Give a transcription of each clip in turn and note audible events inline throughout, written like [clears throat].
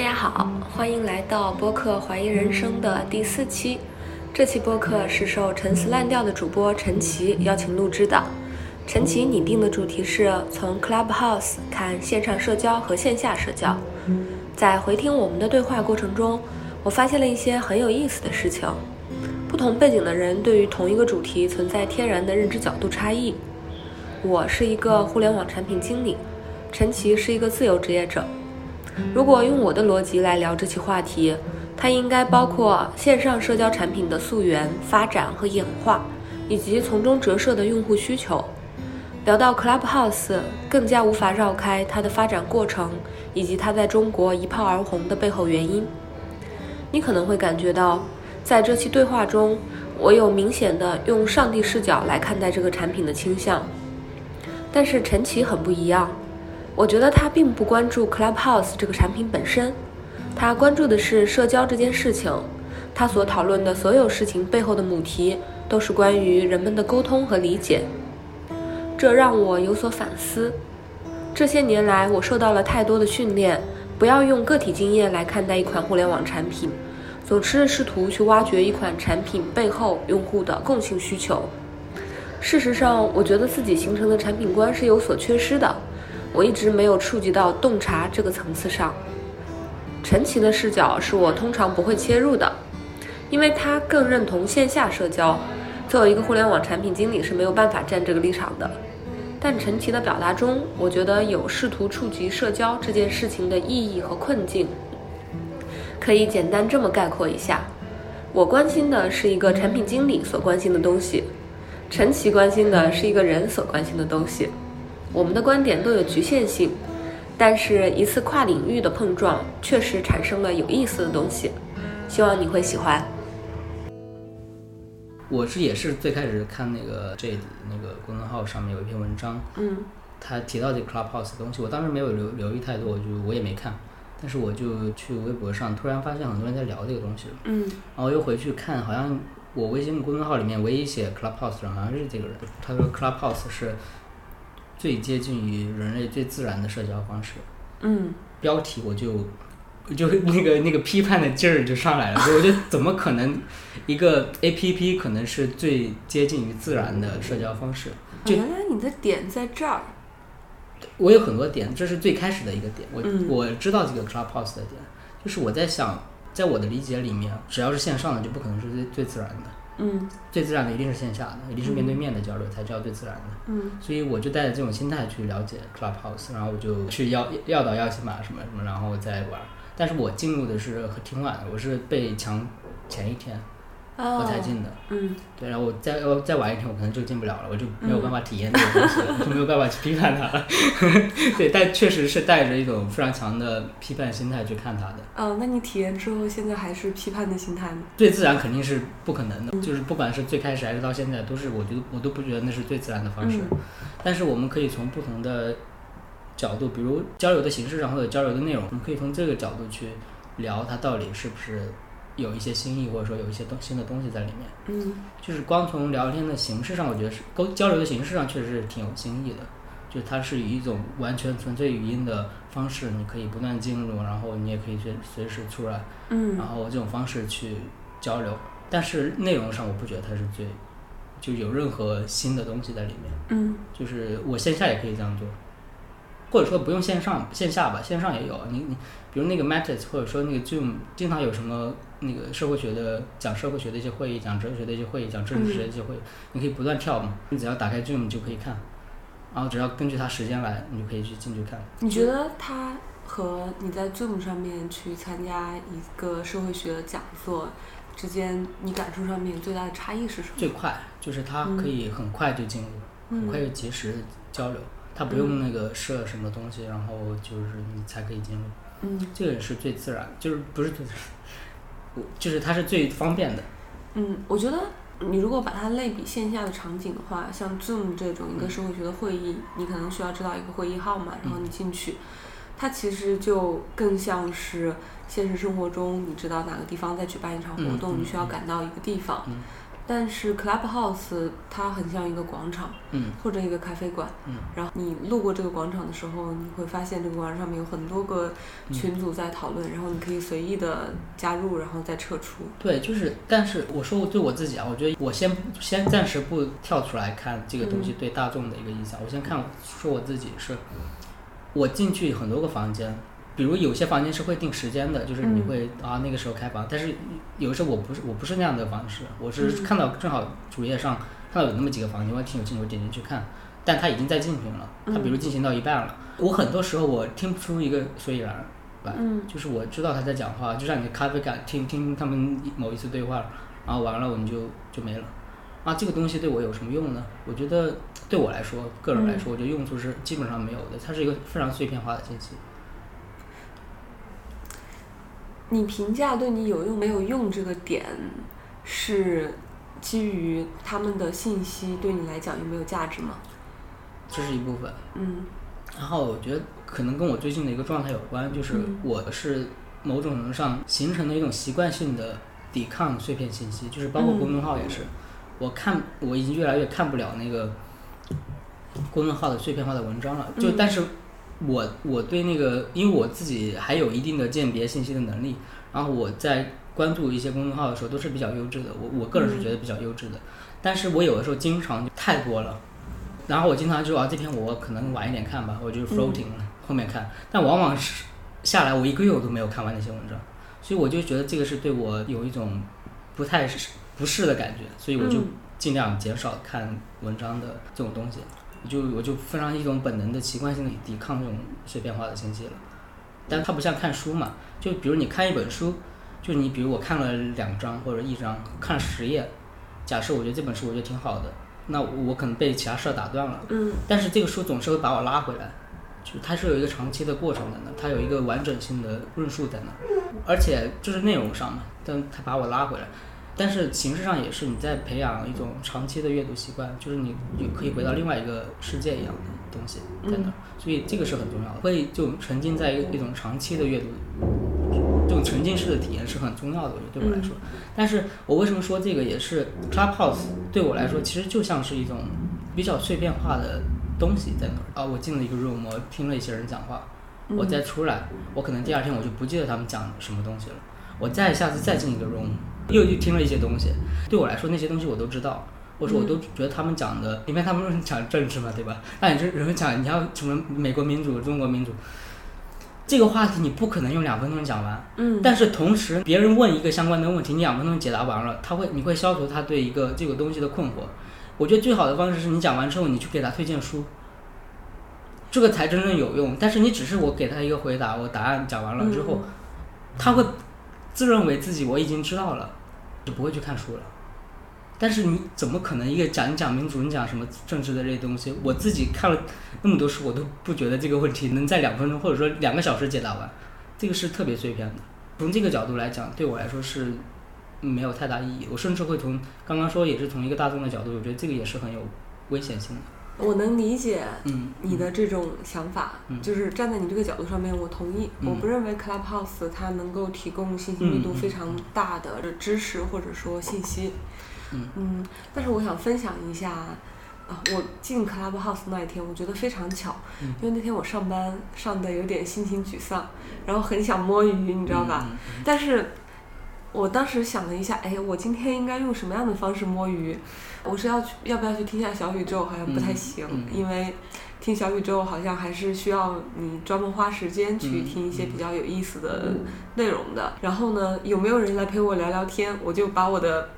大家好，欢迎来到播客《怀疑人生》的第四期。这期播客是受陈词滥调的主播陈奇邀请录制的。陈奇拟定的主题是从 Clubhouse 看线上社交和线下社交。在回听我们的对话过程中，我发现了一些很有意思的事情。不同背景的人对于同一个主题存在天然的认知角度差异。我是一个互联网产品经理，陈奇是一个自由职业者。如果用我的逻辑来聊这期话题，它应该包括线上社交产品的溯源、发展和演化，以及从中折射的用户需求。聊到 Clubhouse，更加无法绕开它的发展过程，以及它在中国一炮而红的背后原因。你可能会感觉到，在这期对话中，我有明显的用上帝视角来看待这个产品的倾向。但是陈奇很不一样。我觉得他并不关注 Clubhouse 这个产品本身，他关注的是社交这件事情。他所讨论的所有事情背后的母题都是关于人们的沟通和理解。这让我有所反思。这些年来，我受到了太多的训练，不要用个体经验来看待一款互联网产品，总是试图去挖掘一款产品背后用户的共性需求。事实上，我觉得自己形成的产品观是有所缺失的。我一直没有触及到洞察这个层次上。陈奇的视角是我通常不会切入的，因为他更认同线下社交。作为一个互联网产品经理是没有办法站这个立场的。但陈奇的表达中，我觉得有试图触及社交这件事情的意义和困境。可以简单这么概括一下：我关心的是一个产品经理所关心的东西，陈奇关心的是一个人所关心的东西。我们的观点都有局限性，但是一次跨领域的碰撞确实产生了有意思的东西，希望你会喜欢。我是也是最开始看那个 Jade 那个公众号上面有一篇文章，嗯，他提到这个 Clubhouse 的东西，我当时没有留留意太多，我就我也没看，但是我就去微博上突然发现很多人在聊这个东西，嗯，然后又回去看，好像我微信公众号里面唯一写 Clubhouse 的好像是这个人，他说 Clubhouse 是。最接近于人类最自然的社交方式。嗯，标题我就就那个那个批判的劲儿就上来了，我觉得怎么可能一个 A P P 可能是最接近于自然的社交方式？原来你的点在这儿。我有很多点，这是最开始的一个点。我我知道这个 Clubhouse 的点，就是我在想，在我的理解里面，只要是线上的，就不可能是最最自然的。嗯，最自然的一定是线下的，一定是面对面的交流才叫最自然的。嗯，所以我就带着这种心态去了解 Clubhouse，然后我就去要要到邀请码什么什么，然后再玩。但是我进入的是挺晚的，我是被强前一天。我才进的，嗯，对，然后我再要再晚一天，我可能就进不了了，我就没有办法体验这个东西，了，[laughs] 就没有办法去批判它了。[laughs] 对，但确实是带着一种非常强的批判心态去看它的。哦，那你体验之后，现在还是批判的心态吗？最自然肯定是不可能的，就是不管是最开始还是到现在，都是我觉得我都不觉得那是最自然的方式。但是我们可以从不同的角度，比如交流的形式上或者交流的内容，我们可以从这个角度去聊它到底是不是。有一些新意，或者说有一些东新的东西在里面。嗯，就是光从聊天的形式上，我觉得是沟交流的形式上确实是挺有新意的。就它是以一种完全纯粹语音的方式，你可以不断进入，然后你也可以随随时出来。嗯，然后这种方式去交流，但是内容上我不觉得它是最就有任何新的东西在里面。嗯，就是我线下也可以这样做，或者说不用线上线下吧，线上也有。你你比如那个 Matters，或者说那个 Zoom，经常有什么。那个社会学的讲社会学的一些会议，讲哲学的一些会议，讲政治学的一些会议，你可以不断跳嘛。你只要打开 Zoom 就可以看，然后只要根据它时间来，你就可以去进去看。你觉得它和你在 Zoom 上面去参加一个社会学讲座之间，你感受上面最大的差异是什么？最快就是它可以很快就进入，很快就及时交流，它不用那个设什么东西，然后就是你才可以进入。嗯，这个也是最自然，就是不是最自然。就是它是最方便的。嗯，我觉得你如果把它类比线下的场景的话，像 Zoom 这种一个社会学的会议，你可能需要知道一个会议号码，然后你进去，它其实就更像是现实生活中你知道哪个地方在举办一场活动，你需要赶到一个地方。但是 Clubhouse 它很像一个广场，嗯。或者一个咖啡馆，嗯。然后你路过这个广场的时候，你会发现这个广场上面有很多个群组在讨论，然后你可以随意的加入，然后再撤出。对，就是，但是我说对我自己啊，我觉得我先先暂时不跳出来看这个东西对大众的一个影响，我先看说我自己是，我进去很多个房间，比如有些房间是会定时间的，就是你嗯会、啊那个时候开房，但是有的时候我不是我不是那样的方式，我是嗯看到正好主页上看到有那么几个房间，我挺有兴趣，我点进去看，但它已经在进行了，它比如进行到一半了，我很多时候我听不出一个所以然来，嗯就是我知道他在讲话，就像你的咖啡感听听他们某一次对话，然后完了我们就就没了。啊，这个东西对我有什么用呢？我觉得对我来说，个人来说，我觉得用处是基本上没有的。它是一个非常碎片化的信息。你评价对你有用没有用这个点，是基于他们的信息对你来讲有没有价值吗？这是一部分。嗯然后我觉得可能跟我最近的一个状态有关，就是嗯我是某种程度上形成了一种习惯性的抵抗碎片信息，就是包括嗯公众号也是，我看我已经越来越看不了那个公众号的碎片化的文章了。就嗯但是我我对那个，因为我自己还有一定的鉴别信息的能力，然后我在关注一些公众号的时候都是比较优质的，我我个人是觉得比较优质的，但是我有的时候经常太多了。然后我经常就啊，这篇我可能晚一点看吧，我就 floating 了，后面看。但往往是下来我一个月我都没有看完那些文章，所以我就觉得这个是对我有一种不太是不适的感觉，所以我就嗯尽量减少看文章的这种东西，我就我就非常一种本能的习惯性的抵抗这种碎片化的信息了。但它不像看书嘛，就比如你看一本书，就你比如我看了两章或者一章，看了十页，假设我觉得这本书我觉得挺好的，那我我可能被其他事儿打断了，嗯但是这个书总是会把我拉回来，就它是有一个长期的过程在那，它有一个完整性的论述在那，而且就是内容上嘛，但它把我拉回来，但是形式上也是你在培养一种长期的阅读习惯，就是你你可以回到另外一个世界一样的东西在那，所以这个是很重要的，会就沉浸在一个一种长期的阅读。这种沉浸式的体验是很重要的，我觉得对我来说。但是我为什么说这个也是 Clubhouse 对我来说，其实就像是一种比较碎片化的东西在那儿啊。我进了一个 room，我听了一些人讲话，我再出来，我可能第二天我就不记得他们讲什么东西了。我再下次再进一个 room，又又听了一些东西，对我来说那些东西我都知道。或者说我都觉得他们讲的，因为他们讲政治嘛，对吧？那你这人们讲你要什么美国民主、中国民主，这个话题你不可能用两分钟讲完。嗯但是同时，别人问一个相关的问题，你两分钟解答完了，他会你会消除他对一个这个东西的困惑。我觉得最好的方式是你讲完之后，你去给他推荐书，这个才真正有用。但是你只是我给他一个回答，我答案讲完了之后，他会自认为自己我已经知道了，就不会去看书了。但是你怎么可能一个讲讲民主，你讲什么政治的这些东西？我自己看了那么多书，我都不觉得这个问题能在两分钟或者说两个小时解答完，这个是特别碎片的。从这个角度来讲，对我来说是没有太大意义。我甚至会从刚刚说也是从一个大众的角度，我觉得这个也是很有危险性的。我能理解嗯，你的这种想法，嗯就是站在你这个角度上面，我同意。嗯我不认为 Clubhouse 它能够提供信息密度非常大的知识或者说信息。嗯但是我想分享一下，啊，我进 Clubhouse 那一天，我觉得非常巧，嗯因为那天我上班上的有点心情沮丧，然后很想摸鱼，你知道吧？嗯但是我当时想了一下，哎，我今天应该用什么样的方式摸鱼？我是要去要不要去听一下小宇宙？好像不太行，嗯嗯因为听小宇宙好像还是需要你专门花时间去嗯听一些比较有意思的内容的。然后呢，有没有人来陪我聊聊天？我就把我的，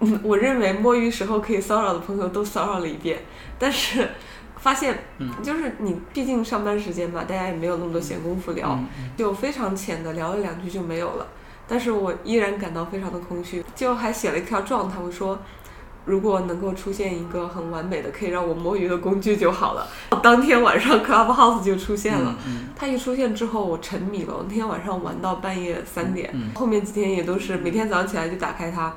嗯，我认为摸鱼时候可以骚扰的朋友都骚扰了一遍，但是。发现嗯，就是你毕竟上班时间嘛，大家也没有那么多闲工夫聊，就非常浅的聊了两句就没有了。但是我依然感到非常的空虚，就还写了一条状态，我说如果能够出现一个很完美的可以让我摸鱼的工具就好了。当天晚上 Clubhouse 就出现了，嗯它一出现之后我沉迷了，我那天晚上玩到半夜三点，嗯后面几天也都是每天早上起来就打开它。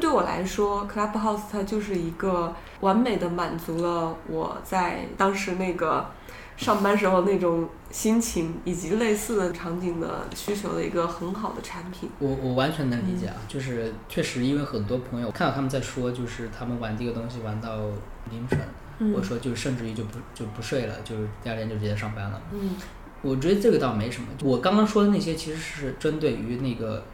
对我来说，Clubhouse 它就是一个完美的满足了我在当时那个上班时候那种心情以及类似的场景的需求的一个很好的产品。我我完全能理解啊，就是确实因为很多朋友看到他们在说，就是他们玩这个东西玩到凌晨，嗯或者说就甚至于就不就不睡了，就是第二天就直接上班了。嗯我觉得这个倒没什么。我刚刚说的那些其实是针对于那个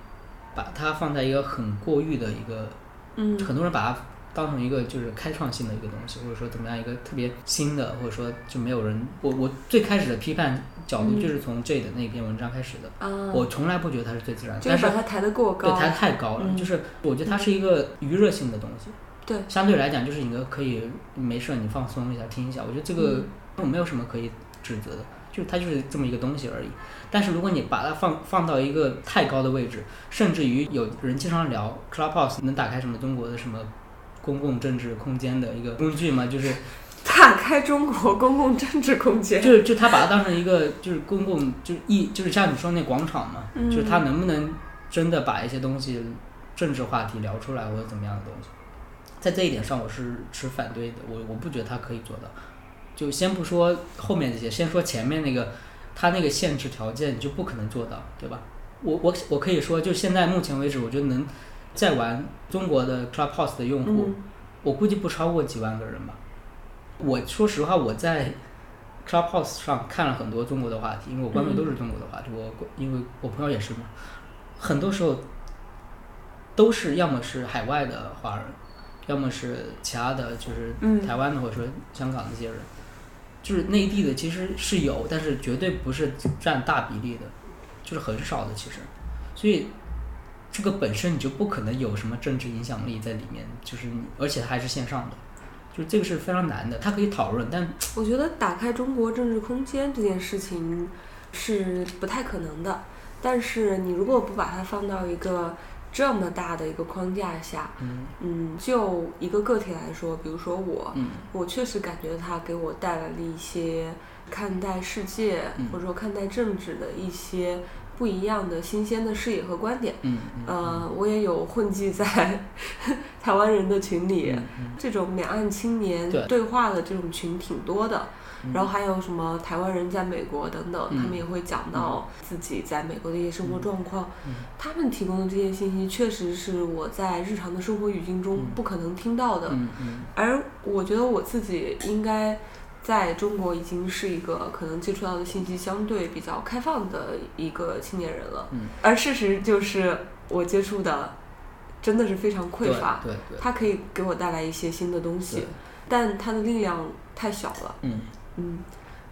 把它放在一个很过誉的一个，嗯很多人把它当成一个就是开创性的一个东西，或者说怎么样一个特别新的，或者说就没有人。我我最开始的批判角度嗯就是从 J 的那篇文章开始的。啊，我从来不觉得它是最自然的，就是但是把它抬得过高。对它太高了，嗯就是我觉得它是一个娱乐性的东西。对相对来讲，就是你可以没事儿你放松一下听一下，我觉得这个我没有什么可以指责的，就是它就是这么一个东西而已。但是如果你把它放放到一个太高的位置，甚至于有人经常聊 Clubhouse 能打开什么中国的什么公共政治空间的一个工具嘛，就是 [laughs] 打开中国公共政治空间。就是就他把它当成一个就是公共就是一就是像你说那广场嘛，嗯就是他能不能真的把一些东西政治话题聊出来或者怎么样的东西，在这一点上我是持反对的，我我不觉得他可以做到。就先不说后面这些，先说前面那个，他那个限制条件你就不可能做到，对吧？我我我可以说，就现在目前为止，我觉得能在玩中国的 Clubhouse 的用户，嗯我估计不超过几万个人吧。我说实话，我在 Clubhouse 上看了很多中国的话题，因为我关注都是中国的话题。我因为我朋友也是嘛，很多时候都是要么是海外的华人，要么是其他的，就是嗯台湾的或者说香港的这些人。就是内地的其实是有，但是绝对不是占大比例的，就是很少的其实。所以这个本身你就不可能有什么政治影响力在里面，就是你而且还是线上的，就是这个是非常难的。它可以讨论，但 [tsk] 我觉得打开中国政治空间这件事情是不太可能的，但是你如果不把它放到一个这么大的一个框架下，嗯嗯，就一个个体来说，比如说我，嗯我确实感觉它给我带来了一些看待世界、嗯或者说看待政治的一些不一样的新鲜的视野和观点。嗯嗯呃，我也有混迹在 [laughs] 台湾人的群里，这种两岸青年对对话的这种群挺多的。嗯然后还有什么台湾人在美国等等，嗯他们也会讲到自己在美国的一些生活状况。嗯他们提供的这些信息，确实是我在日常的生活语境中嗯不可能听到的。嗯嗯而我觉得我自己应该在中国已经是一个可能接触到的信息相对比较开放的一个青年人了。嗯而事实就是我接触的真的是非常匮乏，对对对它可以给我带来一些新的东西，但它的力量太小了。嗯嗯，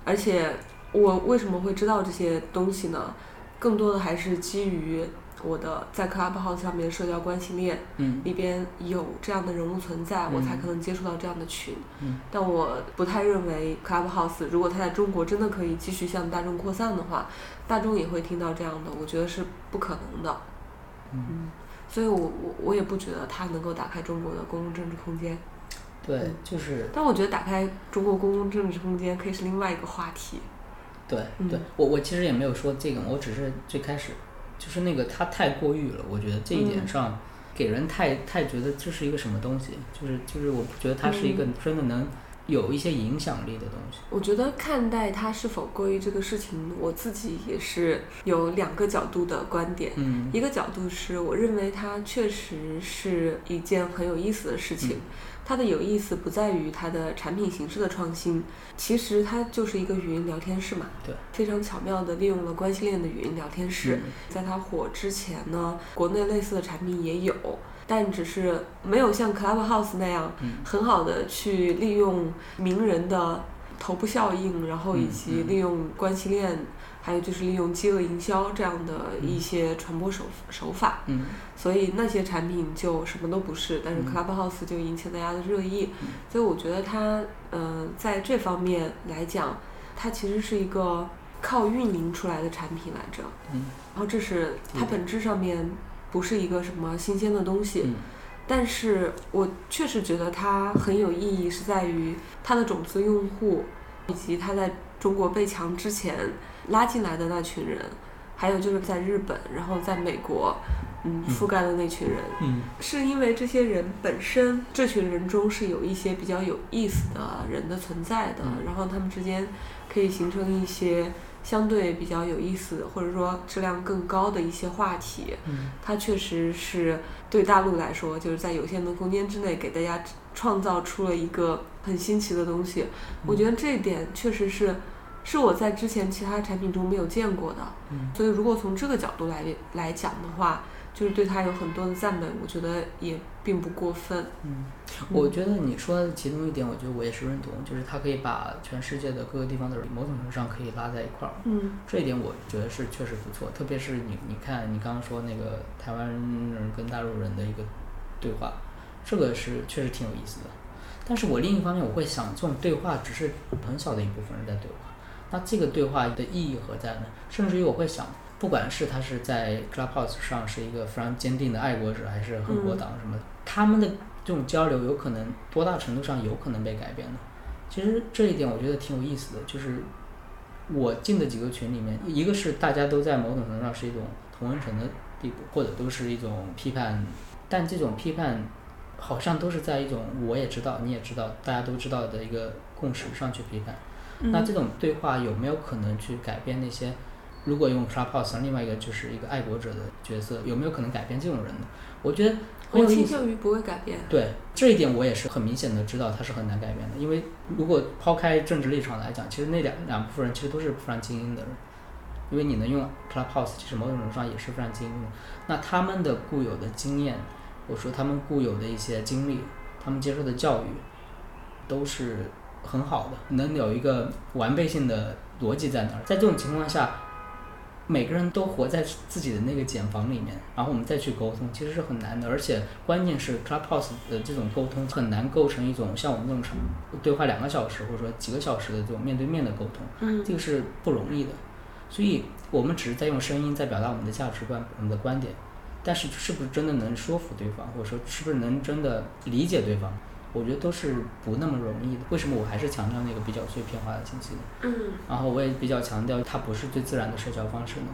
而且我为什么会知道这些东西呢？更多的还是基于我的在 Clubhouse 上面的社交关系链嗯里边有这样的人物存在，我才嗯可能接触到这样的群。嗯但我不太认为 Clubhouse 如果它在中国真的可以继续向大众扩散的话，大众也会听到这样的，我觉得是不可能的。嗯所以我我我也不觉得它能够打开中国的公共政治空间。对，就是但我觉得打开中国公共政治空间可以是另外一个话题。对嗯对，我我其实也没有说这个，我只是最开始就是那个他太过誉了，我觉得这一点嗯上给人太太觉得这是一个什么东西，就是就是我不觉得它是一个嗯真的能有一些影响力的东西。我觉得看待它是否过于这个事情，我自己也是有两个角度的观点。嗯一个角度是我认为它确实是一件很有意思的事情，嗯它的有意思不在于它的产品形式的创新，其实它就是一个语音聊天室嘛，对，非常巧妙地利用了关系链的语音聊天室。嗯在它火之前呢，国内类似的产品也有，但只是没有像 Clubhouse 那样嗯很好的去利用名人的头部效应，然后以及利用关系链，还有就是利用饥饿营销这样的一些传播手手法。嗯所以那些产品就什么都不是，但是嗯 Clubhouse 就引起大家的热议，嗯所以我觉得它，嗯、在这方面来讲，它其实是一个靠运营出来的产品来着。嗯然后这是它嗯本质上面不是一个什么新鲜的东西，嗯但是我确实觉得它很有意义，是在于它的种子用户，以及它在中国被强之前拉进来的那群人，还有就是在日本，然后在美国，嗯覆盖的那群人，嗯是因为这些人本身这群人中是有一些比较有意思的人的存在的，嗯然后他们之间可以形成一些相对比较有意思，或者说质量更高的一些话题。嗯它确实是对大陆来说，就是在有限的空间之内给大家创造出了一个很新奇的东西。我觉得这一点确实是是我在之前其他产品中没有见过的。嗯所以如果从这个角度来来讲的话，就是对它有很多的赞美，我觉得也并不过分。嗯，我觉得你说的其中一点，我觉得我也是认同，就是它可以把全世界的各个地方的人某种程度上可以拉在一块儿。嗯这一点我觉得是确实不错，特别是你你看你刚刚说那个台湾人跟大陆人的一个对话，这个是确实挺有意思的。但是我另一方面我会想，这种对话只是很小的一部分人在对话，那这个对话的意义何在呢？甚至于我会想，不管是他是在 Clubhouse 上是一个非常坚定的爱国者，还是恨国党什么的，他们的这种交流有可能多大程度上有可能被改变呢？其实这一点我觉得挺有意思的，就是我进的几个群里面，一个是大家都在某种程度上是一种同温层的地步，或者都是一种批判，但这种批判好像都是在一种我也知道你也知道大家都知道的一个共识上去批判。那这种对话有没有可能去改变那些？如果用 Clubhouse，另外一个就是一个爱国者的角色，有没有可能改变这种人呢？我觉得很我。倾向于不会改变。对这一点，我也是很明显的知道他是很难改变的，因为如果抛开政治立场来讲，其实那两两部分人其实都是非常精英的人，因为你能用 Clubhouse，其实某种程度上也是非常精英的。那他们的固有的经验，或者说他们固有的一些经历，他们接受的教育，都是很好的，能有一个完备性的逻辑在那儿。在这种情况下，每个人都活在自己的那个茧房里面，然后我们再去沟通，其实是很难的。而且关键是 Clubhouse 的这种沟通很难构成一种像我们这种程对话两个小时或者说几个小时的这种面对面的沟通，嗯这个是不容易的。所以我们只是在用声音在表达我们的价值观、我们的观点，但是是不是真的能说服对方，或者说是不是能真的理解对方，我觉得都是不那么容易的。为什么我还是强调那个比较碎片化的信息呢？嗯然后我也比较强调，它不是最自然的社交方式呢，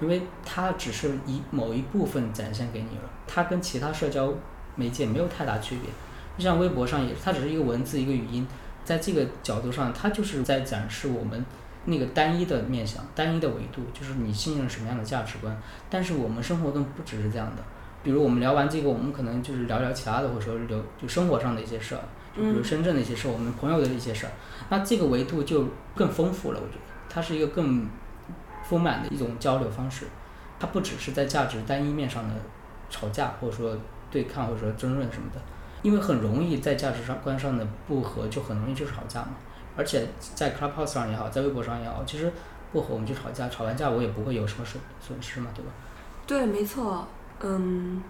因为它只是一某一部分展现给你了，它跟其他社交媒介没有太大区别。就像微博上也，它只是一个文字一个语音，在这个角度上，它就是在展示我们那个单一的面向、单一的维度，就是你信任什么样的价值观。但是我们生活中不只是这样的，比如我们聊完这个，我们可能就是聊聊其他的，或者说聊就生活上的一些事儿，就比如嗯深圳的一些事儿，我们朋友的一些事儿。那这个维度就更丰富了，我觉得它是一个更丰满的一种交流方式，它不只是在价值单一面上的吵架，或者说对抗，或者说争论什么的，因为很容易在价值上观上的不合，就很容易就吵架嘛。而且在 Clubhouse 上也好，在微博上也好，其实不合我们就吵架，吵完架我也不会有什么损损失嘛，对吧？对，没错，嗯，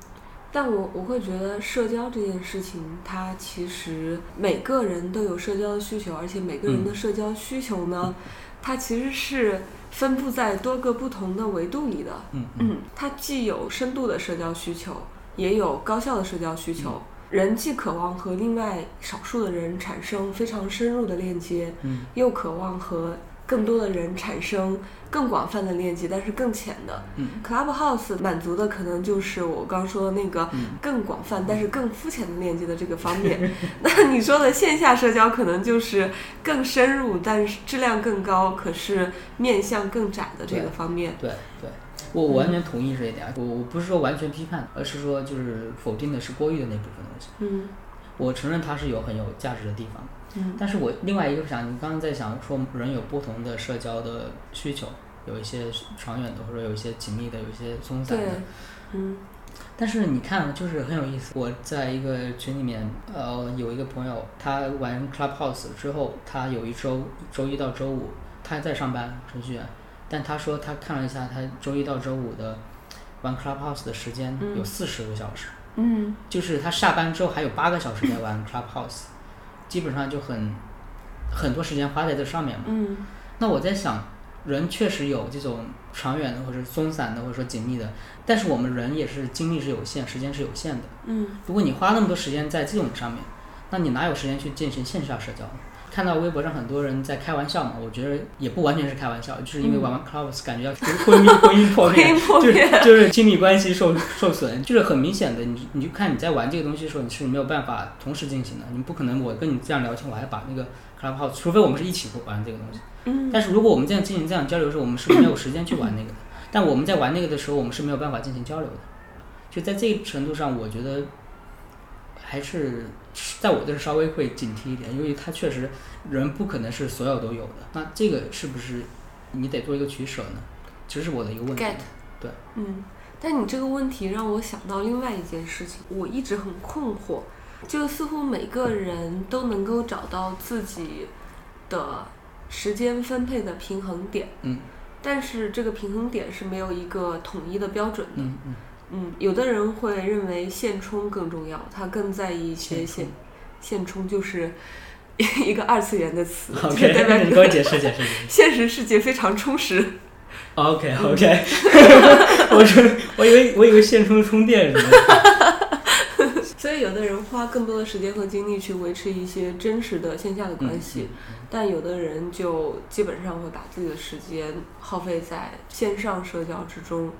但我我会觉得社交这件事情，它其实每个人都有社交的需求，而且每个人的社交需求呢，它其实是分布在多个不同的维度里的。嗯嗯嗯，它既有深度的社交需求，也有高效的社交需求。人既渴望和另外少数的人产生非常深入的链接，嗯又渴望和更多的人产生更广泛的链接，但是更浅的。嗯 Clubhouse 满足的可能就是我刚说的那个嗯更广泛但是更肤浅的链接的这个方面。[laughs] 那你说的线下社交可能就是更深入，但是质量更高，可是面向更窄的这个方面。对对，我我完全同意这一点。我我不是说完全批判，而是说就是否定的是郭玉的那部分东西。嗯我承认它是有很有价值的地方，嗯但是我另外一个想，你刚刚在想说人有不同的社交的需求，有一些长远的，或者有一些紧密的，有一些松散对的。，嗯但是你看，就是很有意思。我在一个群里面，呃，有一个朋友，他玩 Clubhouse 之后，他有一周周一到周五，他还在上班程序员，但他说他看了一下，他周一到周五的玩 Clubhouse 的时间嗯有四十个小时。嗯就是他下班之后还有八个小时在玩 Clubhouse，基本上就很很多时间花在这上面嘛。嗯那我在想，人确实有这种长远的或者松散的或者说紧密的，但是我们人也是精力是有限，时间是有限的。嗯如果你花那么多时间在这种上面，那你哪有时间去进行线下社交呢看到微博上很多人在开玩笑嘛，我觉得也不完全是开玩笑，就是因为玩完 Clubhouse 感觉要婚姻 [laughs] 婚姻破灭，就是就是亲密关系受受损，就是很明显的，你你就看你在玩这个东西的时候，你是没有办法同时进行的，你不可能我跟你这样聊天，我还把那个 Clubhouse，除非我们是一起玩这个东西。嗯。但是如果我们这样进行这样交流的时候，我们是没有时间去玩那个的。但我们在玩那个的时候，我们是没有办法进行交流的。就在这一程度上，我觉得还是在我这儿稍微会警惕一点，因为它确实人不可能是所有都有的。那这个是不是你得做一个取舍呢？其实是我的一个问题。get 对，嗯，但你这个问题让我想到另外一件事情，我一直很困惑，就似乎每个人都能够找到自己的时间分配的平衡点，嗯但是这个平衡点是没有一个统一的标准的。嗯嗯，嗯，有的人会认为现充更重要，他更在意一些现充现现充就是一个二次元的词，就是 OK，代表你给我解释解释。[laughs] 现实世界非常充实。OK OK，[laughs] 我说我以为我以为现充充电什么的。[laughs] 所以有的人花更多的时间和精力去维持一些真实的线下的关系，嗯但有的人就基本上会把自己的时间耗费在线上社交之中。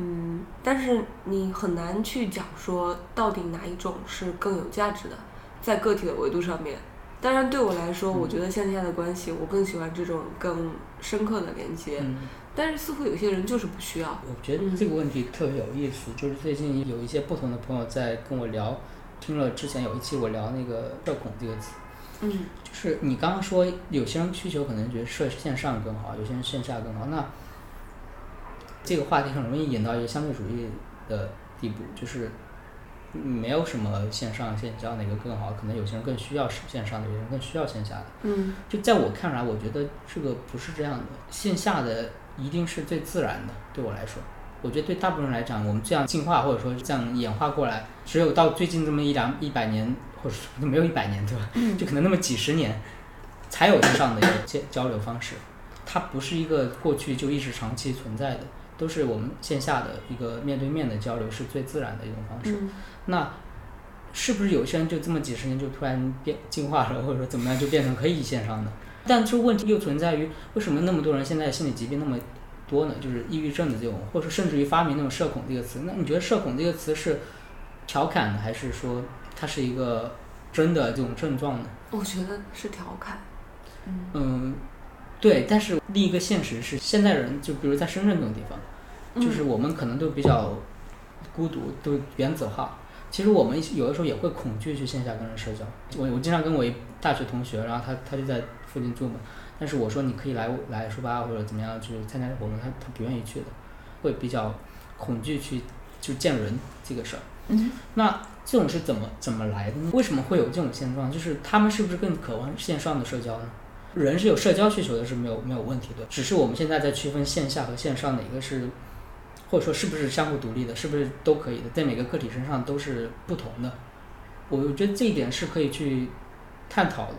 嗯，但是你很难去讲说到底哪一种是更有价值的，在个体的维度上面。当然，对我来说，我觉得线下的关系，我更喜欢这种更深刻的连接。嗯，但是似乎有些人就是不需要。我觉得这个问题特别有意思，就是最近有一些不同的朋友在跟我聊，听了之前有一期我聊那个社恐这个词，嗯就是你刚刚说有些人需求可能觉得设线上更好，有些人线下更好，那这个话题很容易引到一个相对主义的地步，就是没有什么线上线下哪个更好，可能有些人更需要线上的，有些人更需要线下的。嗯就在我看来，我觉得这个不是这样的，线下的一定是最自然的。对我来说，我觉得对大部分人来讲，我们这样进化或者说这样演化过来，只有到最近这么一两一百年，或者说没有一百年，对吧？就可能那么几十年，才有线上的一个交交流方式。它不是一个过去就一直长期存在的，都是我们线下的一个面对面的交流是最自然的一种方式。嗯那是不是有些人就这么几十年就突然变进化了，或者说怎么样就变成可以线上的？但这问题又存在于为什么那么多人现在心理疾病那么多呢？就是抑郁症的这种，或者说甚至于发明那种社恐这个词。那你觉得社恐这个词是调侃的，还是说它是一个真的这种症状呢？我觉得是调侃。嗯嗯，对。但是另一个现实是，现在人就比如在深圳这种地方，就是我们可能都比较孤独，都原子化。其实我们有的时候也会恐惧去线下跟人社交。我我经常跟我一大学同学，然后他他就在附近住嘛，但是我说你可以来来书吧或者怎么样去参加活动，他他不愿意去的，会比较恐惧去就见人这个事儿。嗯那这种是怎么怎么来的呢？为什么会有这种现状？就是他们是不是更渴望线上的社交呢？人是有社交需求的，是没有没有问题的。只是我们现在在区分线下和线上哪个是，或者说是不是相互独立的，是不是都可以的，在每个个体身上都是不同的。我觉得这一点是可以去探讨的。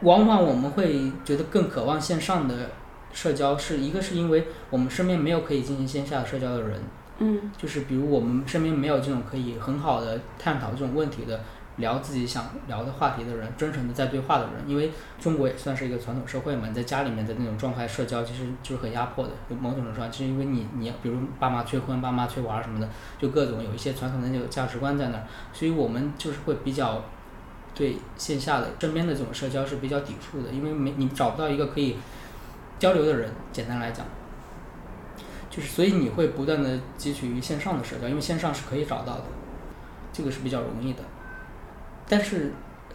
往往我们会觉得更渴望线上的社交，是一个是因为我们身边没有可以进行线下社交的人，嗯就是比如我们身边没有这种可以很好的探讨这种问题的、聊自己想聊的话题的人，真诚的在对话的人。因为中国也算是一个传统社会嘛，你在家里面的那种状态社交其实就是很压迫的。有某种程度上，其实因为你你比如爸妈催婚、爸妈催娃什么的，就各种有一些传统的那种价值观在那儿，所以我们就是会比较对线下的身边的这种社交是比较抵触的，因为没你找不到一个可以交流的人。简单来讲。就是所以你会不断的汲取于线上的社交，因为线上是可以找到的，这个是比较容易的。但是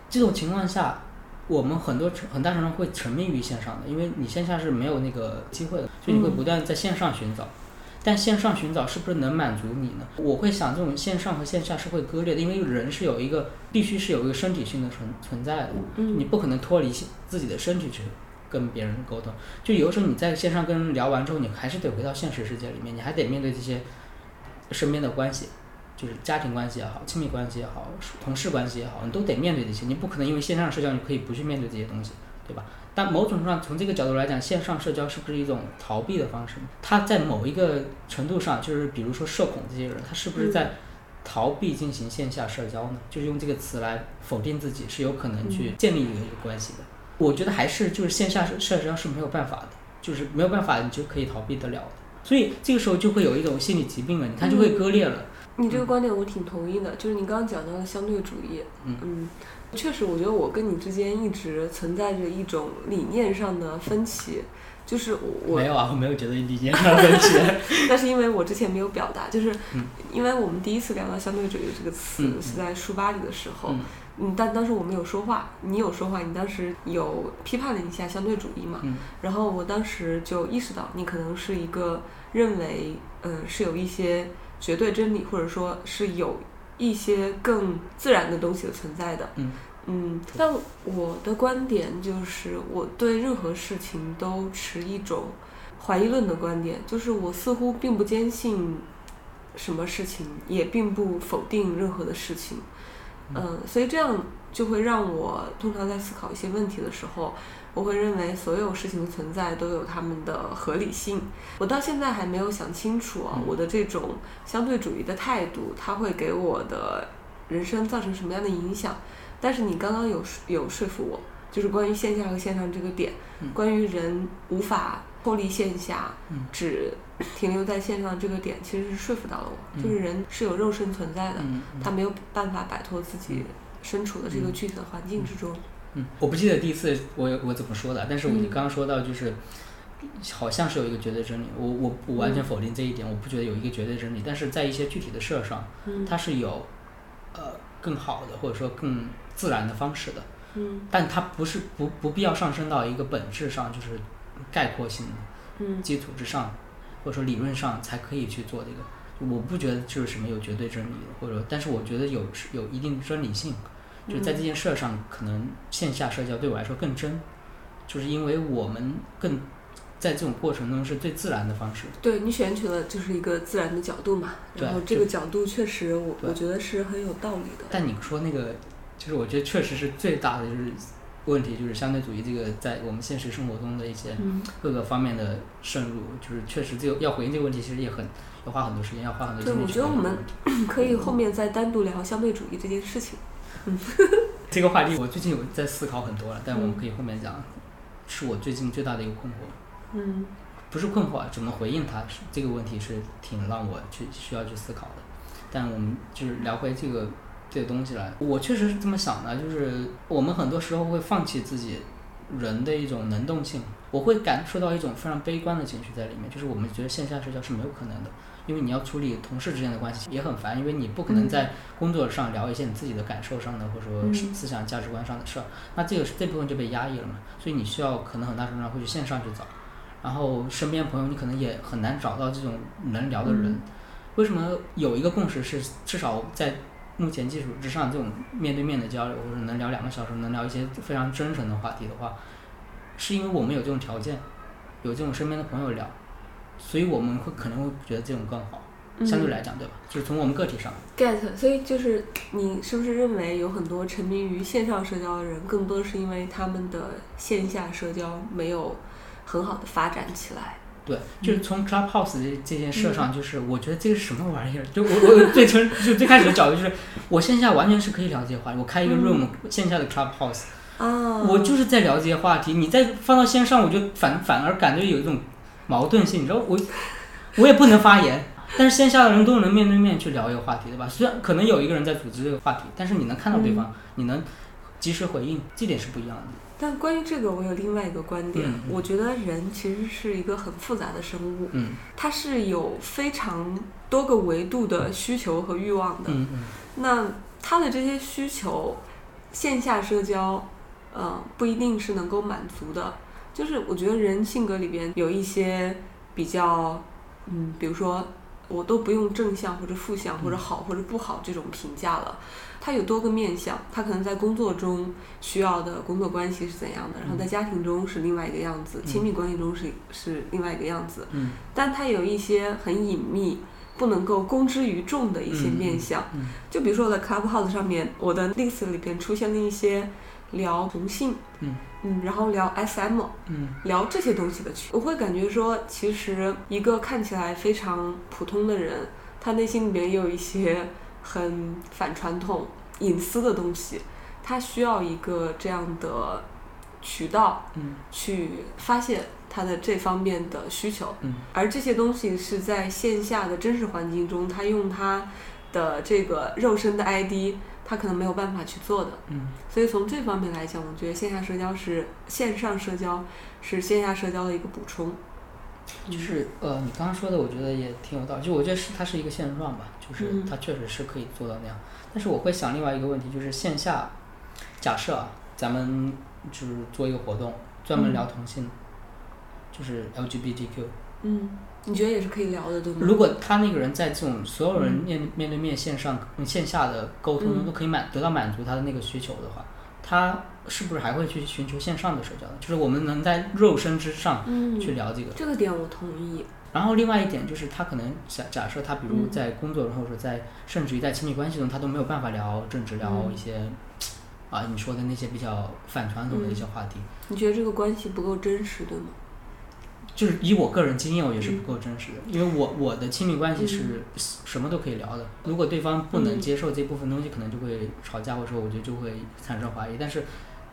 这种情况下，我们很多很大程度上会沉迷于线上的，因为你线下是没有那个机会的，所以你会不断在线上寻找。但线上寻找是不是能满足你呢？我会想，这种线上和线下是会割裂的，因为人是有一个必须是有一个身体性的存存在的，嗯你不可能脱离自己的身体去跟别人沟通。就有的时候你在线上跟人聊完之后，你还是得回到现实世界里面，你还得面对这些身边的关系，就是家庭关系也好，亲密关系也好，同事关系也好，你都得面对这些。你不可能因为线上社交你可以不去面对这些东西，对吧？但某种程度上，从这个角度来讲，线上社交是不是一种逃避的方式呢？他在某一个程度上，就是比如说社恐这些人，他是不是在逃避进行线下社交呢？就是用这个词来否定自己是有可能去建立一个一个关系的。我觉得还是就是线下社社交是没有办法的，就是没有办法你就可以逃避得了的。所以这个时候就会有一种心理疾病了，你看就会割裂了。你这个观点我挺同意的，就是你刚刚讲到的相对主义，嗯，确实，我觉得我跟你之间一直存在着一种理念上的分歧，就是我没有啊，我没有觉得理念上的分歧，[laughs] 那是因为我之前没有表达，就是因为我们第一次聊到相对主义这个词是在书吧里的时候。嗯，但当时我没有说话，你有说话，你当时有批判了一下相对主义嘛？嗯。然后我当时就意识到，你可能是一个认为，呃，是有一些绝对真理，或者说是有一些更自然的东西的存在的。嗯。嗯。但我的观点就是，我对任何事情都持一种怀疑论的观点，就是我似乎并不坚信什么事情，也并不否定任何的事情。嗯，所以这样就会让我通常在思考一些问题的时候，我会认为所有事情的存在都有它们的合理性。我到现在还没有想清楚啊，我的这种相对主义的态度，它会给我的人生造成什么样的影响？但是你刚刚有有说服我，就是关于线下和线上这个点，关于人无法脱离线下，只。停留在线上这个点，其实是说服到了我，就是人是有肉身存在的，他没有办法摆脱自己身处的这个具体的环境之中。嗯，我不记得第一次我我怎么说的，但是我刚刚说到就是，好像是有一个绝对真理，我我不完全否定这一点，我不觉得有一个绝对真理，但是在一些具体的事儿上，它是有呃更好的或者说更自然的方式的。嗯，但它不是不不必要上升到一个本质上，就是概括性的基础之上。或者说理论上才可以去做这个，我不觉得就是什么有绝对真理，或者或者，但是我觉得有有一定真理性，就在这件事上，可能线下社交对我来说更真，就是因为我们更在这种过程中是最自然的方式。对你选取了就是一个自然的角度嘛，然后这个角度确实我我觉得是很有道理的。但你说那个，就是我觉得确实是最大的就是。问题就是相对主义这个在我们现实生活中的一些各个方面的渗入，就是确实这个要回应这个问题，其实也很要花很多时间，要花很多。对，我觉得我们 [clears throat] 可以后面再单独聊相对主义这件事情。嗯，这个话题我最近有在思考很多了，但我们可以后面讲，是我最近最大的一个困惑。嗯，不是困惑，怎么回应它？这个问题是挺让我去需要去思考的。但我们就是聊回这个。这个东西来，我确实是这么想的，就是我们很多时候会放弃自己人的一种能动性，我会感受到一种非常悲观的情绪在里面，就是我们觉得线下社交是没有可能的，因为你要处理同事之间的关系也很烦，因为你不可能在工作上聊一些你自己的感受上的或者说思想价值观上的事儿，那这个这部分就被压抑了嘛，所以你需要可能很大程度上会去线上去找，然后身边朋友你可能也很难找到这种能聊的人，为什么有一个共识是至少在。目前基础之上，这种面对面的交流，或者能聊两个小时，能聊一些非常真诚的话题的话，是因为我们有这种条件，有这种身边的朋友聊，所以我们会可能会觉得这种更好，相对来讲，对吧？就是从我们个体上。get，所以就是你是不是认为有很多沉迷于线上社交的人，更多是因为他们的线下社交没有很好的发展起来？对，就是从 Clubhouse 这这件事上，就是我觉得这个是什么玩意儿？[laughs] 就我我最从就最开始的角度就是，我线下完全是可以聊这些话题。我开一个 room，线下的 Clubhouse，我就是在聊这些话题。你再放到线上，我就反反而感觉有一种矛盾性。你知道，我我也不能发言，但是线下的人都能面对面去聊一个话题，对吧？虽然可能有一个人在组织这个话题，但是你能看到对方，你能及时回应，这点是不一样的。但关于这个，我有另外一个观点。我觉得人其实是一个很复杂的生物，嗯它是有非常多个维度的需求和欲望的嗯。那他的这些需求，线下社交，呃，不一定是能够满足的。就是我觉得人性格里边有一些比较，嗯，比如说我都不用正向或者负向或者好或者不好这种评价了。他有多个面相，他可能在工作中需要的工作关系是怎样的，然后在家庭中是另外一个样子，亲密关系中是是另外一个样子。嗯，但他有一些很隐秘、不能够公之于众的一些面相。嗯，就比如说我在 Clubhouse 上面，我的 list 里边出现了一些聊同性，嗯嗯，然后聊 SM，嗯，聊这些东西的群，我会感觉说，其实一个看起来非常普通的人，他内心里面也有一些。很反传统、隐私的东西，他需要一个这样的渠道嗯去发现他的这方面的需求，嗯而这些东西是在线下的真实环境中，他用他的这个肉身的 ID，他可能没有办法去做的。嗯所以从这方面来讲，我觉得线下社交是线上社交是线下社交的一个补充。就是呃，你刚刚说的，我觉得也挺有道理。就我觉得是它是一个现状吧，就是嗯它确实是可以做到那样。但是我会想另外一个问题，就是线下，假设啊，咱们就是做一个活动，专门聊同性，就是 LGBTQ。嗯，你觉得也是可以聊的，对吗？如果他那个人在这种所有人嗯面、面对面线上、线下的沟通中都可以满得到满足他的那个需求的话，他是不是还会去寻求线上的社交？就是我们能在肉身之上嗯，去聊这个。这个点我同意。然后另外一点就是，他可能假假设他比如嗯在工作中，或者说在甚至于在亲密关系中，他都没有办法聊政治，聊嗯一些啊你说的那些比较反传统的一些话题。你觉得这个关系不够真实，对吗？就是以我个人经验，我也是嗯。不够真实的，因为我我的亲密关系是什么都可以聊的。如果对方不能嗯。接受这部分东西，可能就会吵架，或者说我觉得就会产生怀疑。但是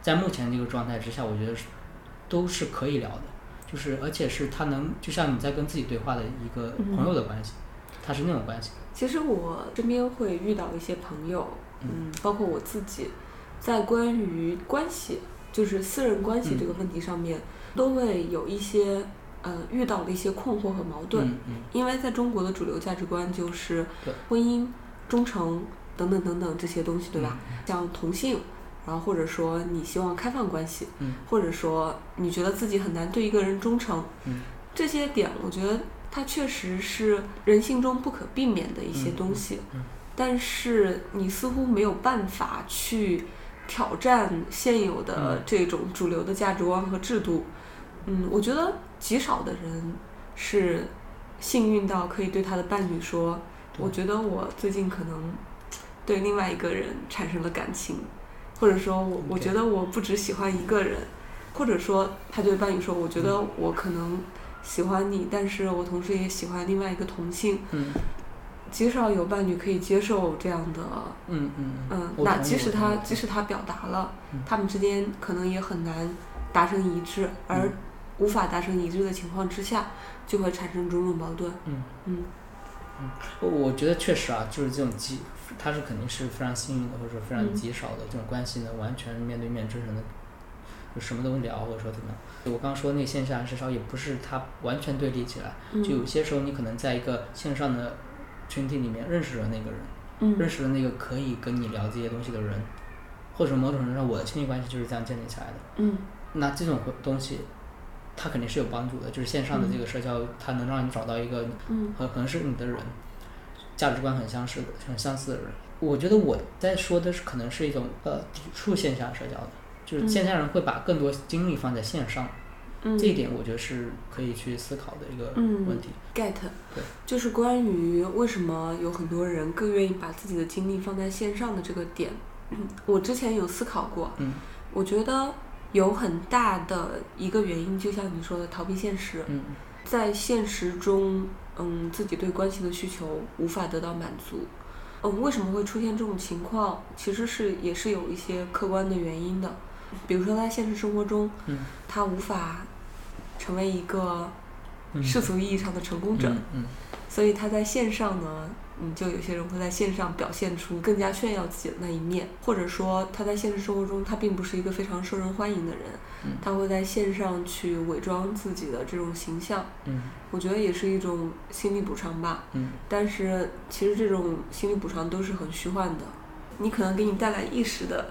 在目前这个状态之下，我觉得是都是可以聊的，就是而且是他能就像你在跟自己对话的一个嗯。朋友的关系，他是那种关系。其实我身边会遇到一些朋友，嗯，包括我自己，在关于关系，就是私人关系嗯。这个问题上面，都会有一些呃遇到了一些困惑和矛盾。嗯嗯因为在中国的主流价值观就是婚姻、忠诚等等等等这些东西，对吧？像同性，然后或者说你希望开放关系，嗯或者说你觉得自己很难对一个人忠诚，嗯这些点，我觉得它确实是人性中不可避免的一些东西，嗯嗯但是你似乎没有办法去挑战现有的嗯这种主流的价值观和制度。嗯，我觉得极少的人是幸运到可以对他的伴侣说：“我觉得我最近可能对另外一个人产生了感情，或者说我我觉得我不只喜欢一个人，或者说他对伴侣说：我觉得我可能喜欢你，但是我同时也喜欢另外一个同性。嗯。极少有伴侣可以接受这样的嗯嗯嗯，那即使他即使他表达了嗯，他们之间可能也很难达成一致，而。嗯无法达成一致的情况之下，就会产生种种矛盾。嗯嗯我我觉得确实啊，就是这种极，他是肯定是非常幸运的，或者说非常嗯极少的这种关系能，完全面对面真诚的，就什么都聊，或者说怎么样。我刚刚说那个线下至少也不是他完全对立起来，嗯就有些时候你可能在一个线上的群体里面认识了那个人，嗯认识了那个可以跟你聊这些东西的人，或者某种程度上我的亲密关系就是这样建立起来的。嗯那这种东西，它肯定是有帮助的，就是线上的这个社交，它能让你找到一个嗯。很很是你的人，价值观很相似的、很相似的人。我觉得我在说的是可能是一种呃抵触线下社交的，就是嗯线下人会把更多精力放在线上，嗯，这一点我觉得是可以去思考的一个嗯问题。get，对。就是关于为什么有很多人更愿意把自己的精力放在线上的这个点，嗯我之前有思考过，嗯。我觉得有很大的一个原因，就像你说的，逃避现实，嗯。在现实中，嗯，自己对关系的需求无法得到满足。嗯，为什么会出现这种情况？其实是也是有一些客观的原因的，比如说在现实生活中，嗯。他无法成为一个嗯。世俗意义上的成功者，嗯嗯。所以他在线上呢，嗯，就有些人会在线上表现出更加炫耀自己的那一面，或者说他在现实生活中他并不是一个非常受人欢迎的人，嗯他会在线上去伪装自己的这种形象，嗯我觉得也是一种心理补偿吧。嗯但是其实这种心理补偿都是很虚幻的，你可能给你带来一时的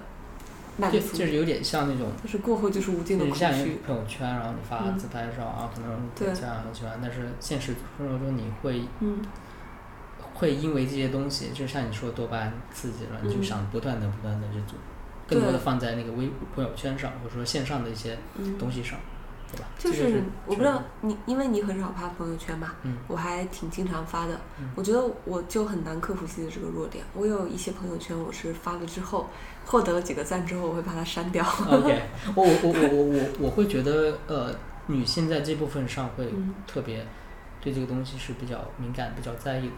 满足，就是有点像那种。就是过后就是无尽的空虚。朋友圈，然后你发嗯自拍照啊，可能对这样很喜欢，但是现实生活中你会嗯会因为这些东西，就像你说的多巴胺刺激了，你就嗯想不断的不断的去做，更多的放在那个微朋友圈上，或者说线上的一些嗯，东西上，对吧？就这个是我不知道你，因为你很少发朋友圈嘛，嗯我还挺经常发的。嗯我觉得我就很难克服自己的这个弱点。我有一些朋友圈，我是发了之后获得了几个赞之后，我会把它删掉。[laughs] OK，[laughs] 我我我我我我我会觉得呃，女性在这部分上会嗯特别对这个东西是比较敏感、比较在意的，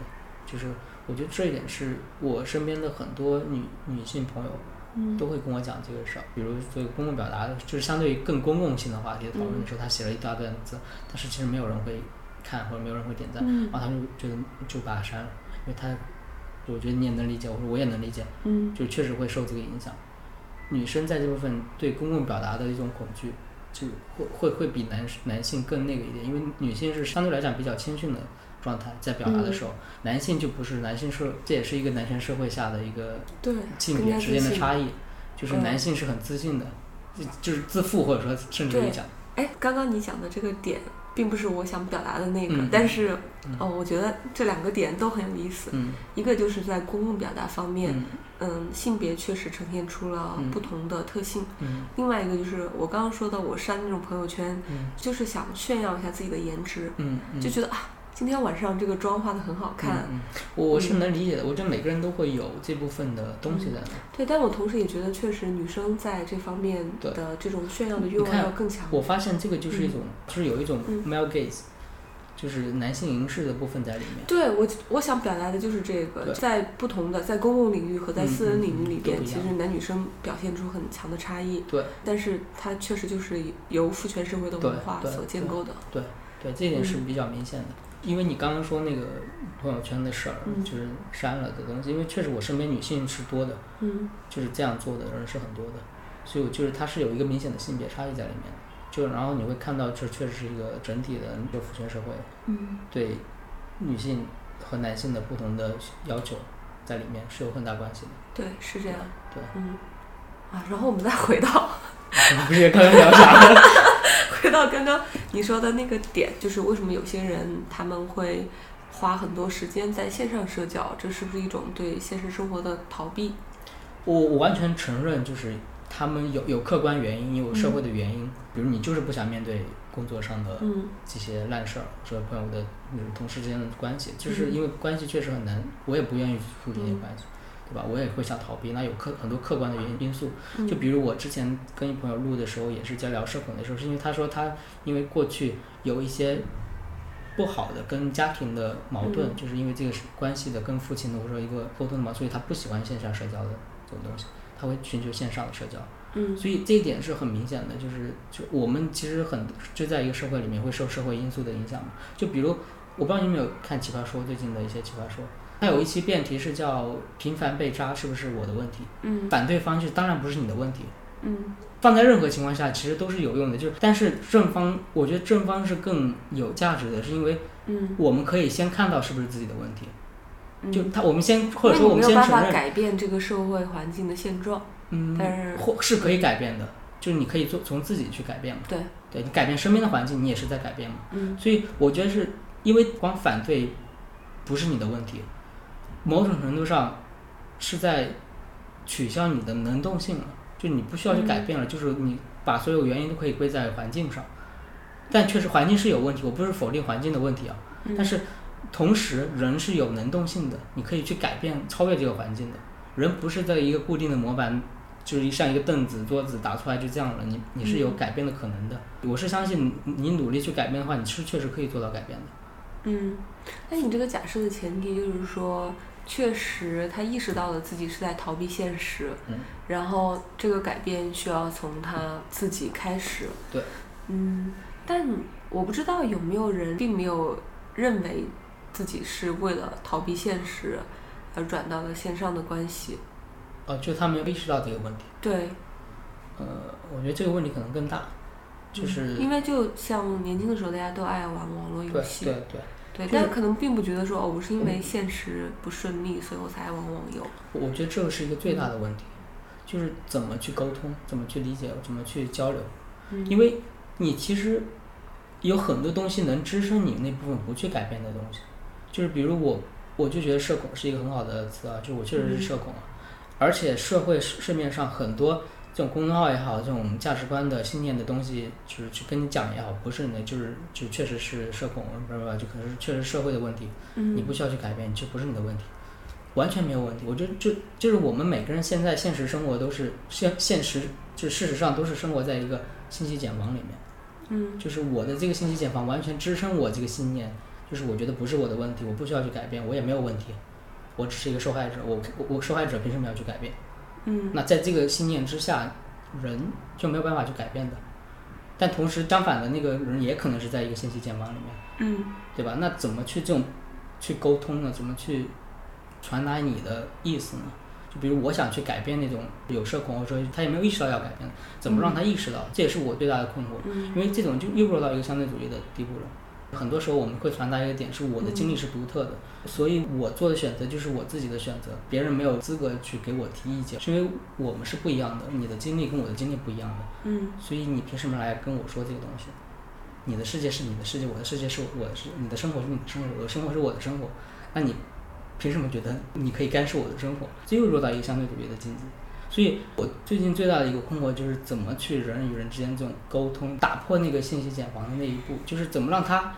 就是我觉得这一点是我身边的很多女女性朋友嗯都会跟我讲这个事儿。比如做公共表达的，就是相对于更公共性的话题讨论的时候，他写了一大段字，但是其实没有人会看或者没有人会点赞，嗯然后他们就觉得就把它删了，因为他我觉得你也能理解，我说我也能理解，嗯就确实会受这个影响。女生在这部分对公共表达的一种恐惧，就会会会比男男性更那个一点，因为女性是相对来讲比较谦逊的状态，在表达的时候，男性就不是男性社，这也是一个男权社会下的一个对，性别之间的差异，就是嗯。男性是很自信的，就就是自负或者说甚至于讲，哎，刚刚你讲的这个点，并不是我想表达的那个，嗯但是嗯。哦，我觉得这两个点都很有意思。嗯。一个就是在公共表达方面，嗯。嗯，性别确实呈现出了嗯。不同的特性。嗯。另外一个就是我刚刚说的，我删那种朋友圈，嗯。就是想炫耀一下自己的颜值，嗯嗯，就觉得啊，今天晚上这个妆化的很好看。我我是能理解的，我觉得每个人都会有这部分的东西在那。对，但我同时也觉得，确实女生在这方面的这种炫耀的欲望要更强。我发现这个就是一种，就是有一种嗯 male gaze，就是男性凝视的部分在里面。对我，我想表达的就是这个，在不同的在公共领域和在嗯私人嗯领域里边，其实男女生表现出很强的差异。对但是它确实就是由父权社会的文化所建构的。对对，这一点是嗯比较明显的。因为你刚刚说那个朋友圈的事儿，嗯就是删了的东西，因为确实我身边女性是多的，嗯就是这样做的人是很多的，所以我就是它是有一个明显的性别差异在里面。就然后你会看到，这确实是一个整体的就父权社会嗯对女性和男性的不同的要求在里面是有很大关系的。对，是这样。对，嗯啊，然后我们再回到不是？刚刚聊啥？[laughs] 回到刚刚你说的那个点，就是为什么有些人他们会花很多时间在线上社交，这是不是一种对现实生活的逃避？我我完全承认，就是他们有有客观原因，有社会的原因，比如你就是不想面对工作上的嗯。这些烂事儿，或者朋友的、嗯、同事之间的关系，就是嗯。因为关系确实很难，我也不愿意去处理这些关系，对吧？我也会想逃避，那有客很多客观的原因因素，嗯就比如我之前跟一朋友录的时候，也是在聊社恐的时候，是因为他说他因为过去有一些不好的跟家庭的矛盾，嗯就是因为这个是关系的跟父亲的或者说一个沟通的嘛，所以他不喜欢线下社交的这种东西，他会寻求线上的社交。嗯所以这一点是很明显的，就是就我们其实很就在一个社会里面会受社会因素的影响嘛。就比如我不知道你有没有看《奇葩说》最近的一些《奇葩说》，它有一期辩题是叫“频繁被扎是不是我的问题”，嗯反对方就当然不是你的问题，嗯放在任何情况下其实都是有用的。就是但是正方，我觉得正方是更有价值的，是因为嗯我们可以先看到是不是自己的问题，嗯，就他我们先或者说我们你没有办法先承认，改变这个社会环境的现状。嗯，但是或是可以改变的，就是你可以做从自己去改变嘛。对，对你改变身边的环境，你也是在改变嘛。嗯所以我觉得是因为光反对不是你的问题，某种程度上是在取消你的能动性了，就你不需要去改变了，就是你把所有原因都可以归在环境上。但确实环境是有问题，我不是否定环境的问题啊，嗯但是同时人是有能动性的，你可以去改变、超越这个环境的。人不是在一个固定的模板，就是像一个凳子、桌子打出来就这样了，你你是有改变的可能的。我是相信你你努力去改变的话，你是确实可以做到改变的。嗯，那你这个假设的前提就是说，确实他意识到了自己是在逃避现实，嗯然后这个改变需要从他自己开始。对，嗯，但我不知道有没有人并没有认为自己是为了逃避现实而转到了线上的关系。哦，就他没有意识到这个问题。对，呃，我觉得这个问题可能更大，就是、因为就像年轻的时候，大家都爱玩网络游戏，对对，是但可能并不觉得说哦，我是因为现实不顺利，所以我才爱玩网游。我觉得这个是一个最大的问题，就是怎么去沟通，怎么去理解，怎么去交流。嗯，因为你其实有很多东西能支撑你那部分不去改变的东西，就是比如我，我就觉得社恐是一个很好的词啊，就我确实是社恐啊，而且社会市市面上很多这种公众号也好，这种价值观的信念的东西，就是去跟你讲也好，不是你的，就是就确实是社恐，不是吧？就可能是确实社会的问题，嗯你不需要去改变，就不是你的问题。完全没有问题，我觉得就就是我们每个人现在现实生活都是现现实，就事实上都是生活在一个信息茧房里面。嗯就是我的这个信息茧房完全支撑我这个信念，就是我觉得不是我的问题，我不需要去改变，我也没有问题，我只是一个受害者，我我我受害者凭什么要去改变？嗯那在这个信念之下，人就没有办法去改变的。但同时相反的那个人也可能是在一个信息茧房里面，嗯对吧？那怎么去这种去沟通呢？怎么去传达你的意思呢？就比如我想去改变那种有社恐，或者说他也没有意识到要改变，怎么让他意识到？这也是我最大的困惑。嗯因为这种就又落到一个相对主义的地步了。很多时候我们会传达一个点，是我的经历是独特的，所以我做的选择就是我自己的选择，别人没有资格去给我提意见，是因为我们是不一样的，你的经历跟我的经历不一样的，嗯所以你凭什么来跟我说这个东西？你的世界是你的世界，我的世界是我的世，你的生活是你的生活，我的生活是我的生活，那你凭什么觉得你可以干涉我的生活？这又落到一个相对主义的境界。所以我最近最大的一个困惑就是怎么去人与人之间这种沟通，打破那个信息茧房的那一步，就是怎么让他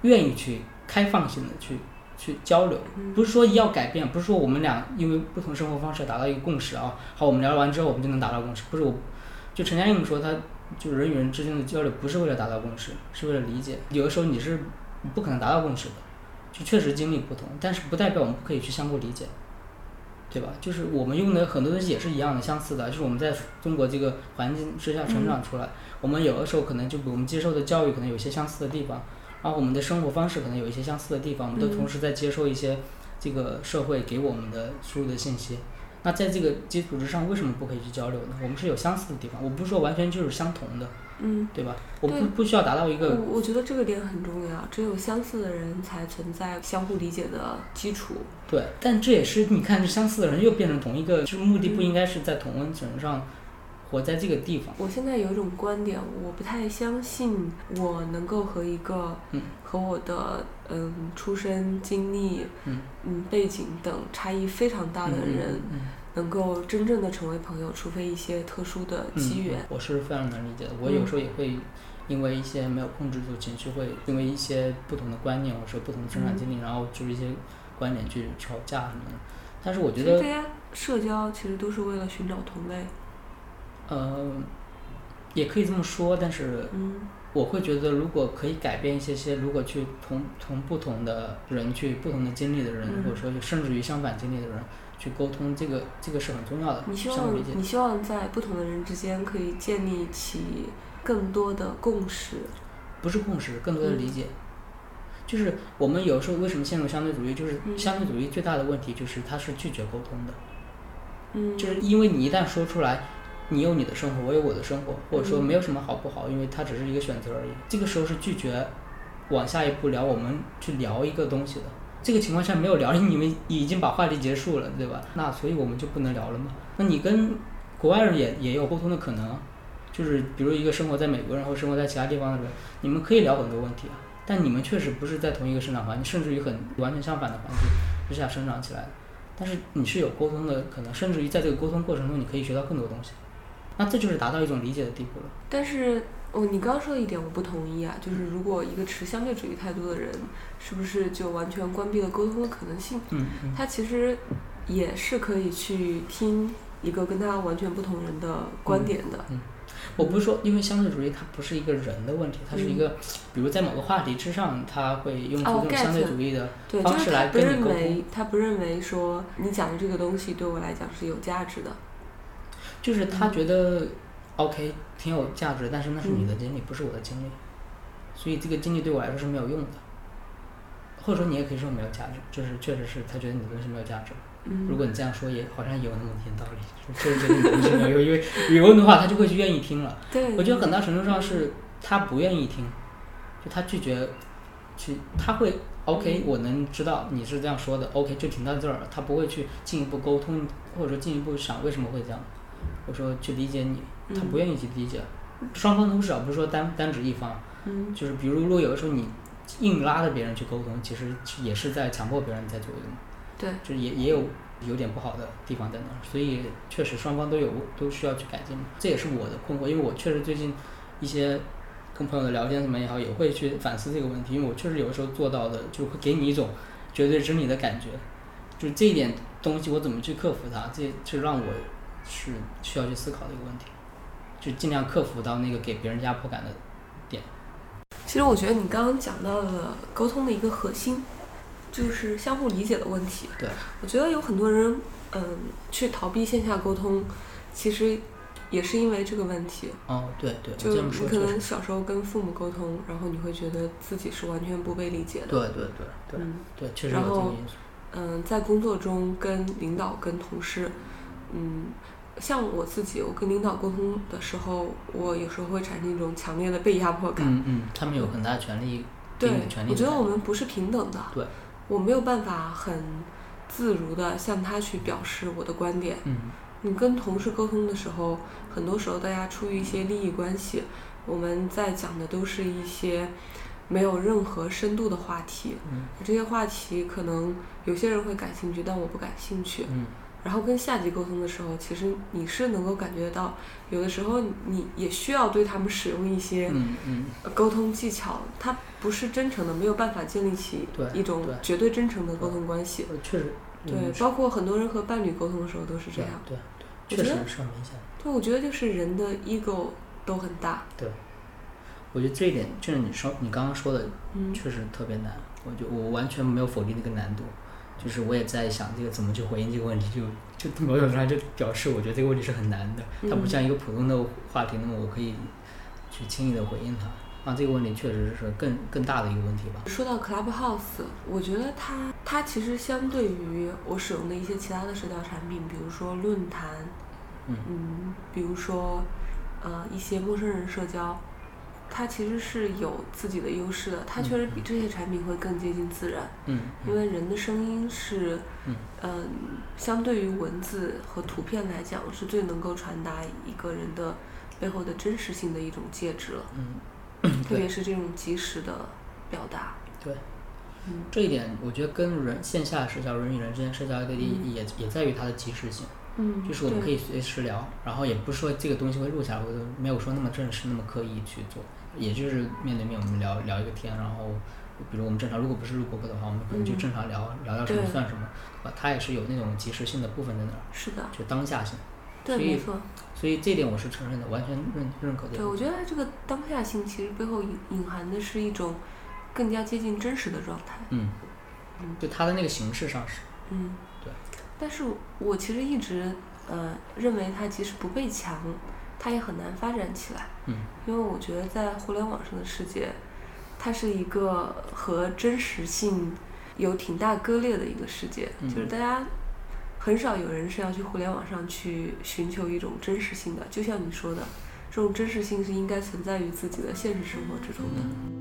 愿意去开放性的去去交流，不是说要改变，不是说我们俩因为不同生活方式达到一个共识啊，好，我们聊完之后我们就能达到共识，不是我，就陈嘉映说他就人与人之间的交流不是为了达到共识，是为了理解，有的时候你是不可能达到共识的，就确实经历不同，但是不代表我们不可以去相互理解。对吧？就是我们用的很多东西也是一样的、相似的，就是我们在中国这个环境之下成长出来，我们有的时候可能就比我们接受的教育可能有一些相似的地方，然后我们的生活方式可能有一些相似的地方，我们都同时在接受一些这个社会给我们的输入的信息。那在这个基础之上，为什么不可以去交流呢？我们是有相似的地方，我不是说完全就是相同的，嗯，对吧？我不不需要达到一个我我觉得这个点很重要，只有相似的人才存在相互理解的基础。对，但这也是你看，相似的人又变成同一个，就是目的不应该是在同温层上活在这个地方。我现在有一种观点，我不太相信我能够和一个嗯和我的嗯出身经历嗯嗯背景等差异非常大的人嗯能够真正的成为朋友，除非一些特殊的嗯机缘。我是非常能理解的。我有时候也会因为一些没有控制住情绪，会因为一些不同的观念或者说不同的成长经历，然后就是一些观点去吵架什么的。但是我觉得社交其实都是为了寻找同类。呃，也可以这么说，但是嗯我会觉得，如果可以改变一些些，如果去同同不同的人去不同的经历的人，嗯或者说甚至于相反经历的人去沟通，这个这个是很重要的，你希望。你希望在不同的人之间可以建立起更多的共识。不是共识，更多的嗯理解。就是我们有时候为什么陷入相对主义，就是嗯相对主义最大的问题就是它是拒绝沟通的，嗯，就是因为你一旦说出来，你有你的生活，我有我的生活，或者说嗯没有什么好不好，因为它只是一个选择而已。这个时候是拒绝往下一步聊，我们去聊一个东西的。这个情况下没有聊，你们已经把话题结束了，对吧？那所以我们就不能聊了嘛？那你跟国外人也也有沟通的可能，就是比如一个生活在美国人或生活在其他地方的人，你们可以聊很多问题啊，但你们确实不是在同一个生长环境，甚至于很完全相反的环境之下生长起来的。但是你是有沟通的可能，甚至于在这个沟通过程中，你可以学到更多东西。那这就是达到一种理解的地步了。但是，哦，你刚刚说的一点我不同意啊，就是如果一个持相对主义态度的人，是不是就完全关闭了沟通的可能性？嗯嗯他其实也是可以去听一个跟他完全不同人的观点的。嗯我不是说，因为相对主义它不是一个人的问题，它是一个，比如在某个话题之上，他会用这种相对主义的对，方式就是他不来跟你沟通。认为他不认为说你讲的这个东西对我来讲是有价值的。就是他觉得 OK 挺有价值，但是那是你的经历，不是我的经历，所以这个经历对我来说是没有用的。或者说你也可以说没有价值，就是确实是他觉得你的东西没有价值。嗯，如果你这样说，也好像也有那么一点道理，就确实觉得你的东西没有用，因为有用的话，他就会去愿意听了。对，我觉得很大程度上是他不愿意听，就他拒绝去，他会 OK，我能知道你是这样说的，OK 就停到这儿了，他不会去进一步沟通，或者说进一步想为什么会这样，我说去理解你，他不愿意去理解，双方都是啊，不是说单单指一方，嗯。就是比如如果有的时候你硬拉着别人去沟通，其实也是在强迫别人在做一个嘛。对，就是也也有有点不好的地方在那儿，所以确实双方都有都需要去改进嘛。这也是我的困惑，因为我确实最近一些跟朋友的聊天什么也好，也会去反思这个问题，因为我确实有的时候做到的就会给你一种绝对真理的感觉，就是这一点东西我怎么去克服它，这是让我是需要去思考的一个问题，就尽量克服到那个给别人压迫感的点。其实我觉得你刚刚讲到了沟通的一个核心，就是相互理解的问题。对，我觉得有很多人嗯，去逃避线下沟通，其实也是因为这个问题。哦，对对，就这么你可能小时候跟父母沟通，然后你会觉得自己是完全不被理解的。对对对对嗯对，确实有然后这个因素。嗯，在工作中跟领导、跟同事，嗯，像我自己，我跟领导沟通的时候，我有时候会产生一种强烈的被压迫感。嗯嗯，他们有很大的权利，对权，利我觉得我们不是平等的。对，我没有办法很自如的向他去表示我的观点。嗯你跟同事沟通的时候，很多时候大家出于一些利益关系，我们在讲的都是一些没有任何深度的话题。嗯这些话题可能有些人会感兴趣，但我不感兴趣。嗯然后跟下级沟通的时候，其实你是能够感觉到，有的时候你也需要对他们使用一些嗯嗯，沟通技巧，它不是真诚的，没有办法建立起对一种绝对真诚的沟通关系。呃确实，对，嗯包括很多人和伴侣沟通的时候都是这样。对对，确实是很明显。对，我觉得就是人的 ego 都很大。对我觉得这一点就是你说你刚刚说的，嗯确实特别难。我就我完全没有否定那个难度，就是我也在想这个怎么去回应这个问题，就就某种程度上就表示我觉得这个问题是很难的，它不嗯像一个普通的话题那么我可以去轻易的回应它。啊，这个问题确实是更更大的一个问题吧。说到 Clubhouse，我觉得它它其实相对于我使用的一些其他的社交产品，比如说论坛，嗯嗯，比如说呃一些陌生人社交，它其实是有自己的优势的。它确实比这些产品会更接近自然，嗯因为人的声音是，嗯嗯、相对于文字和图片来讲，是最能够传达一个人的背后的真实性的一种介质了。嗯，特别是这种及时的表达。对。嗯这一点我觉得跟人线下社交、人与人之间社交的意义也、也在于它的及时性。嗯就是我们可以随时聊，然后也不是说这个东西会录下来，或者没有说那么正式、那么刻意去做，也就是面对面我们聊聊一个天，然后比如我们正常，如果不是录播客的话，我们可能就嗯正常聊、聊聊什么算什么，对吧？它也是有那种及时性的部分在那儿，是的，就当下性，对，没错。所以这点我是承认的，完全认认可的对，我觉得这个当下性其实背后隐隐含的是一种更加接近真实的状态。嗯嗯，就它的那个形式上是，嗯，对。但是我其实一直呃认为它即使不被强，它也很难发展起来。嗯因为我觉得在互联网上的世界，它是一个和真实性有挺大割裂的一个世界，嗯就是大家很少有人是要去互联网上去寻求一种真实性的，就像你说的，这种真实性是应该存在于自己的现实生活之中的。嗯